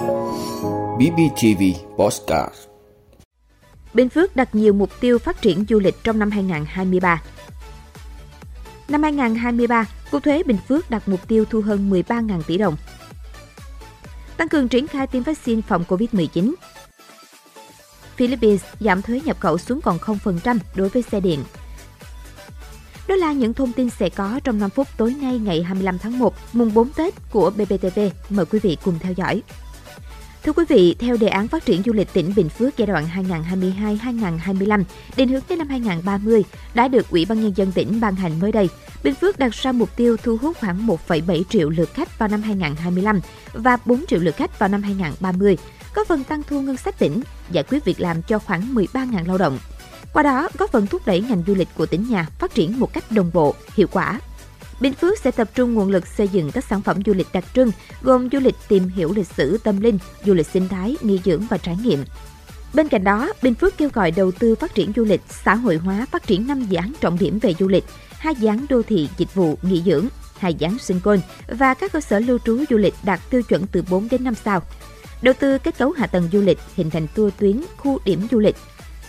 BBTV Postcard Bình Phước đặt nhiều mục tiêu phát triển du lịch trong năm 2023. Năm 2023, Cục thuế Bình Phước đặt mục tiêu thu hơn 13.000 tỷ đồng. Tăng cường triển khai tiêm vaccine phòng COVID-19. Philippines giảm thuế nhập khẩu xuống còn 0% đối với xe điện. Đó là những thông tin sẽ có trong 5 phút tối nay ngày 25 tháng 1, mùng 4 Tết của BBTV. Mời quý vị cùng theo dõi. Thưa quý vị, theo đề án phát triển du lịch tỉnh Bình Phước giai đoạn 2022-2025 đến hướng tới năm 2030 đã được Ủy ban Nhân dân tỉnh ban hành mới đây, Bình Phước đặt ra mục tiêu thu hút khoảng 1,7 triệu lượt khách vào năm 2025 và 4 triệu lượt khách vào năm 2030, có phần tăng thu ngân sách tỉnh, giải quyết việc làm cho khoảng 13.000 lao động. Qua đó, góp phần thúc đẩy ngành du lịch của tỉnh nhà phát triển một cách đồng bộ, hiệu quả. Bình Phước sẽ tập trung nguồn lực xây dựng các sản phẩm du lịch đặc trưng, gồm du lịch tìm hiểu lịch sử tâm linh, du lịch sinh thái, nghỉ dưỡng và trải nghiệm. Bên cạnh đó, Bình Phước kêu gọi đầu tư phát triển du lịch, xã hội hóa phát triển 5 dự án trọng điểm về du lịch, hai dự án đô thị dịch vụ nghỉ dưỡng, hai dự án sinh côn và các cơ sở lưu trú du lịch đạt tiêu chuẩn từ 4 đến 5 sao. Đầu tư kết cấu hạ tầng du lịch, hình thành tour tuyến, khu điểm du lịch.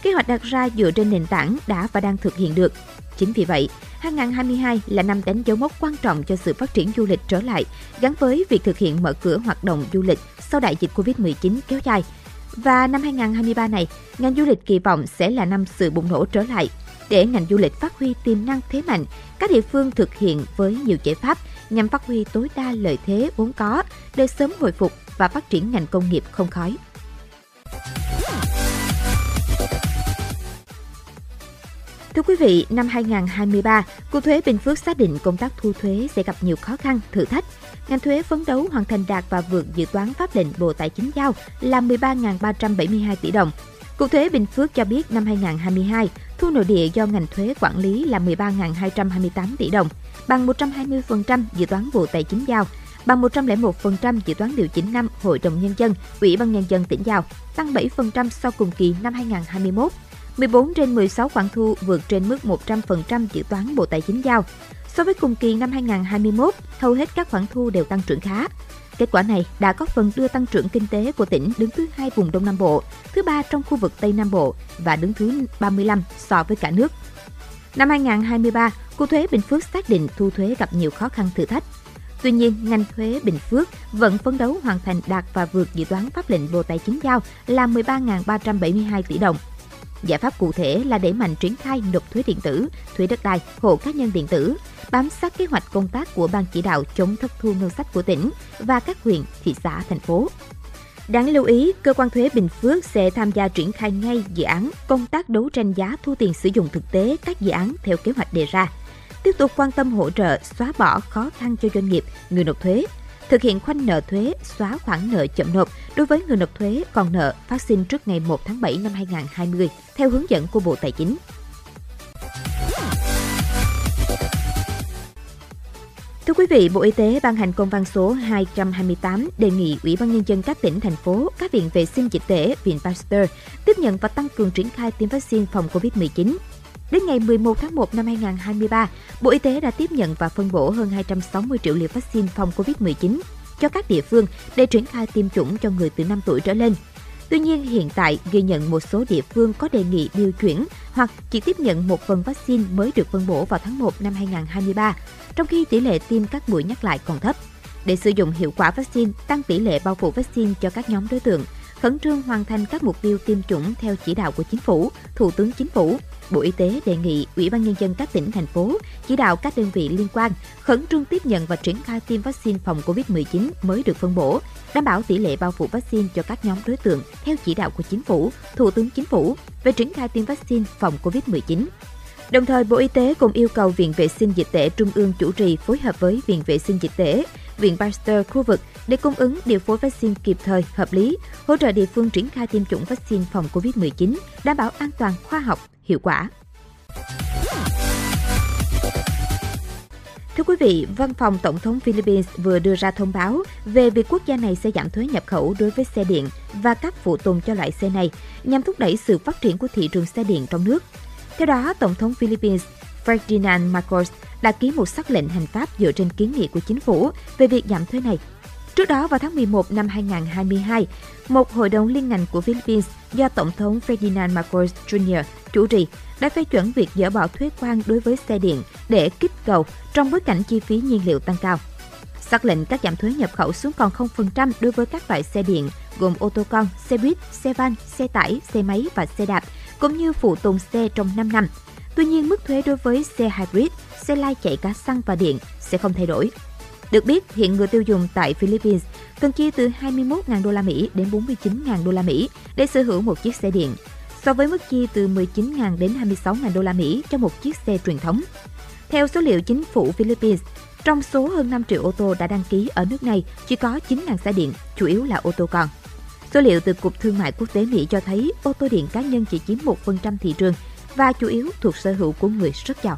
Kế hoạch đặt ra dựa trên nền tảng đã và đang thực hiện được. Chính vì vậy, 2022 là năm đánh dấu mốc quan trọng cho sự phát triển du lịch trở lại, gắn với việc thực hiện mở cửa hoạt động du lịch sau đại dịch Covid-19 kéo dài. Và năm 2023 này, ngành du lịch kỳ vọng sẽ là năm sự bùng nổ trở lại. Để ngành du lịch phát huy tiềm năng thế mạnh, các địa phương thực hiện với nhiều giải pháp nhằm phát huy tối đa lợi thế vốn có để sớm hồi phục và phát triển ngành công nghiệp không khói. Thưa quý vị, năm 2023, Cục thuế Bình Phước xác định công tác thu thuế sẽ gặp nhiều khó khăn, thử thách. Ngành thuế phấn đấu hoàn thành đạt và vượt dự toán pháp lệnh Bộ Tài chính giao là 13.372 tỷ đồng. Cục thuế Bình Phước cho biết năm 2022, thu nội địa do ngành thuế quản lý là 13.228 tỷ đồng, bằng 120% dự toán Bộ Tài chính giao, bằng 101% dự toán điều chỉnh năm Hội đồng Nhân dân, Ủy ban Nhân dân tỉnh giao, tăng 7% so cùng kỳ năm 2021. 14 trên 16 khoản thu vượt trên mức 100% dự toán Bộ Tài chính giao. So với cùng kỳ năm 2021, hầu hết các khoản thu đều tăng trưởng khá. Kết quả này đã có phần đưa tăng trưởng kinh tế của tỉnh đứng thứ hai vùng Đông Nam Bộ, thứ ba trong khu vực Tây Nam Bộ và đứng thứ 35 so với cả nước. Năm 2023, Cục thuế Bình Phước xác định thu thuế gặp nhiều khó khăn thử thách. Tuy nhiên, ngành thuế Bình Phước vẫn phấn đấu hoàn thành đạt và vượt dự toán pháp lệnh Bộ Tài chính giao là 13.372 tỷ đồng – Giải pháp cụ thể là đẩy mạnh triển khai nộp thuế điện tử, thuế đất đai, hộ cá nhân điện tử, bám sát kế hoạch công tác của Ban chỉ đạo chống thất thu ngân sách của tỉnh và các huyện, thị xã, thành phố. Đáng lưu ý, cơ quan thuế Bình Phước sẽ tham gia triển khai ngay dự án công tác đấu tranh giá thu tiền sử dụng thực tế các dự án theo kế hoạch đề ra. Tiếp tục quan tâm hỗ trợ xóa bỏ khó khăn cho doanh nghiệp, người nộp thuế, thực hiện khoanh nợ thuế, xóa khoản nợ chậm nộp đối với người nộp thuế còn nợ phát sinh trước ngày 1 tháng 7 năm 2020 theo hướng dẫn của Bộ Tài chính. Thưa quý vị, Bộ Y tế ban hành công văn số 228 đề nghị Ủy ban Nhân dân các tỉnh, thành phố, các viện vệ sinh dịch tễ, viện Pasteur tiếp nhận và tăng cường triển khai tiêm vaccine phòng COVID-19 Đến ngày 11 tháng 1 năm 2023, Bộ Y tế đã tiếp nhận và phân bổ hơn 260 triệu liều vaccine phòng COVID-19 cho các địa phương để triển khai tiêm chủng cho người từ 5 tuổi trở lên. Tuy nhiên, hiện tại ghi nhận một số địa phương có đề nghị điều chuyển hoặc chỉ tiếp nhận một phần vaccine mới được phân bổ vào tháng 1 năm 2023, trong khi tỷ lệ tiêm các mũi nhắc lại còn thấp. Để sử dụng hiệu quả vaccine, tăng tỷ lệ bao phủ vaccine cho các nhóm đối tượng, khẩn trương hoàn thành các mục tiêu tiêm chủng theo chỉ đạo của chính phủ, Thủ tướng Chính phủ, Bộ Y tế đề nghị Ủy ban Nhân dân các tỉnh, thành phố chỉ đạo các đơn vị liên quan khẩn trương tiếp nhận và triển khai tiêm vaccine phòng COVID-19 mới được phân bổ, đảm bảo tỷ lệ bao phủ vaccine cho các nhóm đối tượng theo chỉ đạo của Chính phủ, Thủ tướng Chính phủ về triển khai tiêm vaccine phòng COVID-19. Đồng thời, Bộ Y tế cũng yêu cầu Viện Vệ sinh Dịch tễ Trung ương chủ trì phối hợp với Viện Vệ sinh Dịch tễ, Viện Pasteur khu vực để cung ứng điều phối vaccine kịp thời, hợp lý, hỗ trợ địa phương triển khai tiêm chủng vaccine phòng COVID-19, đảm bảo an toàn, khoa học, hiệu quả. Thưa quý vị, Văn phòng Tổng thống Philippines vừa đưa ra thông báo về việc quốc gia này sẽ giảm thuế nhập khẩu đối với xe điện và các phụ tùng cho loại xe này nhằm thúc đẩy sự phát triển của thị trường xe điện trong nước. Theo đó, Tổng thống Philippines Ferdinand Marcos đã ký một sắc lệnh hành pháp dựa trên kiến nghị của chính phủ về việc giảm thuế này. Trước đó vào tháng 11 năm 2022, một hội đồng liên ngành của Philippines do Tổng thống Ferdinand Marcos Jr. chủ trì đã phê chuẩn việc dỡ bỏ thuế quan đối với xe điện để kích cầu trong bối cảnh chi phí nhiên liệu tăng cao. Xác lệnh cắt giảm thuế nhập khẩu xuống còn 0% đối với các loại xe điện gồm ô tô con, xe buýt, xe van, xe tải, xe máy và xe đạp, cũng như phụ tùng xe trong 5 năm. Tuy nhiên, mức thuế đối với xe hybrid, xe lai chạy cả xăng và điện sẽ không thay đổi. Được biết, hiện người tiêu dùng tại Philippines cần chi từ 21.000 đô la Mỹ đến 49.000 đô la Mỹ để sở hữu một chiếc xe điện, so với mức chi từ 19.000 đến 26.000 đô la Mỹ cho một chiếc xe truyền thống. Theo số liệu chính phủ Philippines, trong số hơn 5 triệu ô tô đã đăng ký ở nước này, chỉ có 9.000 xe điện, chủ yếu là ô tô con. Số liệu từ Cục Thương mại Quốc tế Mỹ cho thấy ô tô điện cá nhân chỉ chiếm 1% thị trường và chủ yếu thuộc sở hữu của người rất giàu.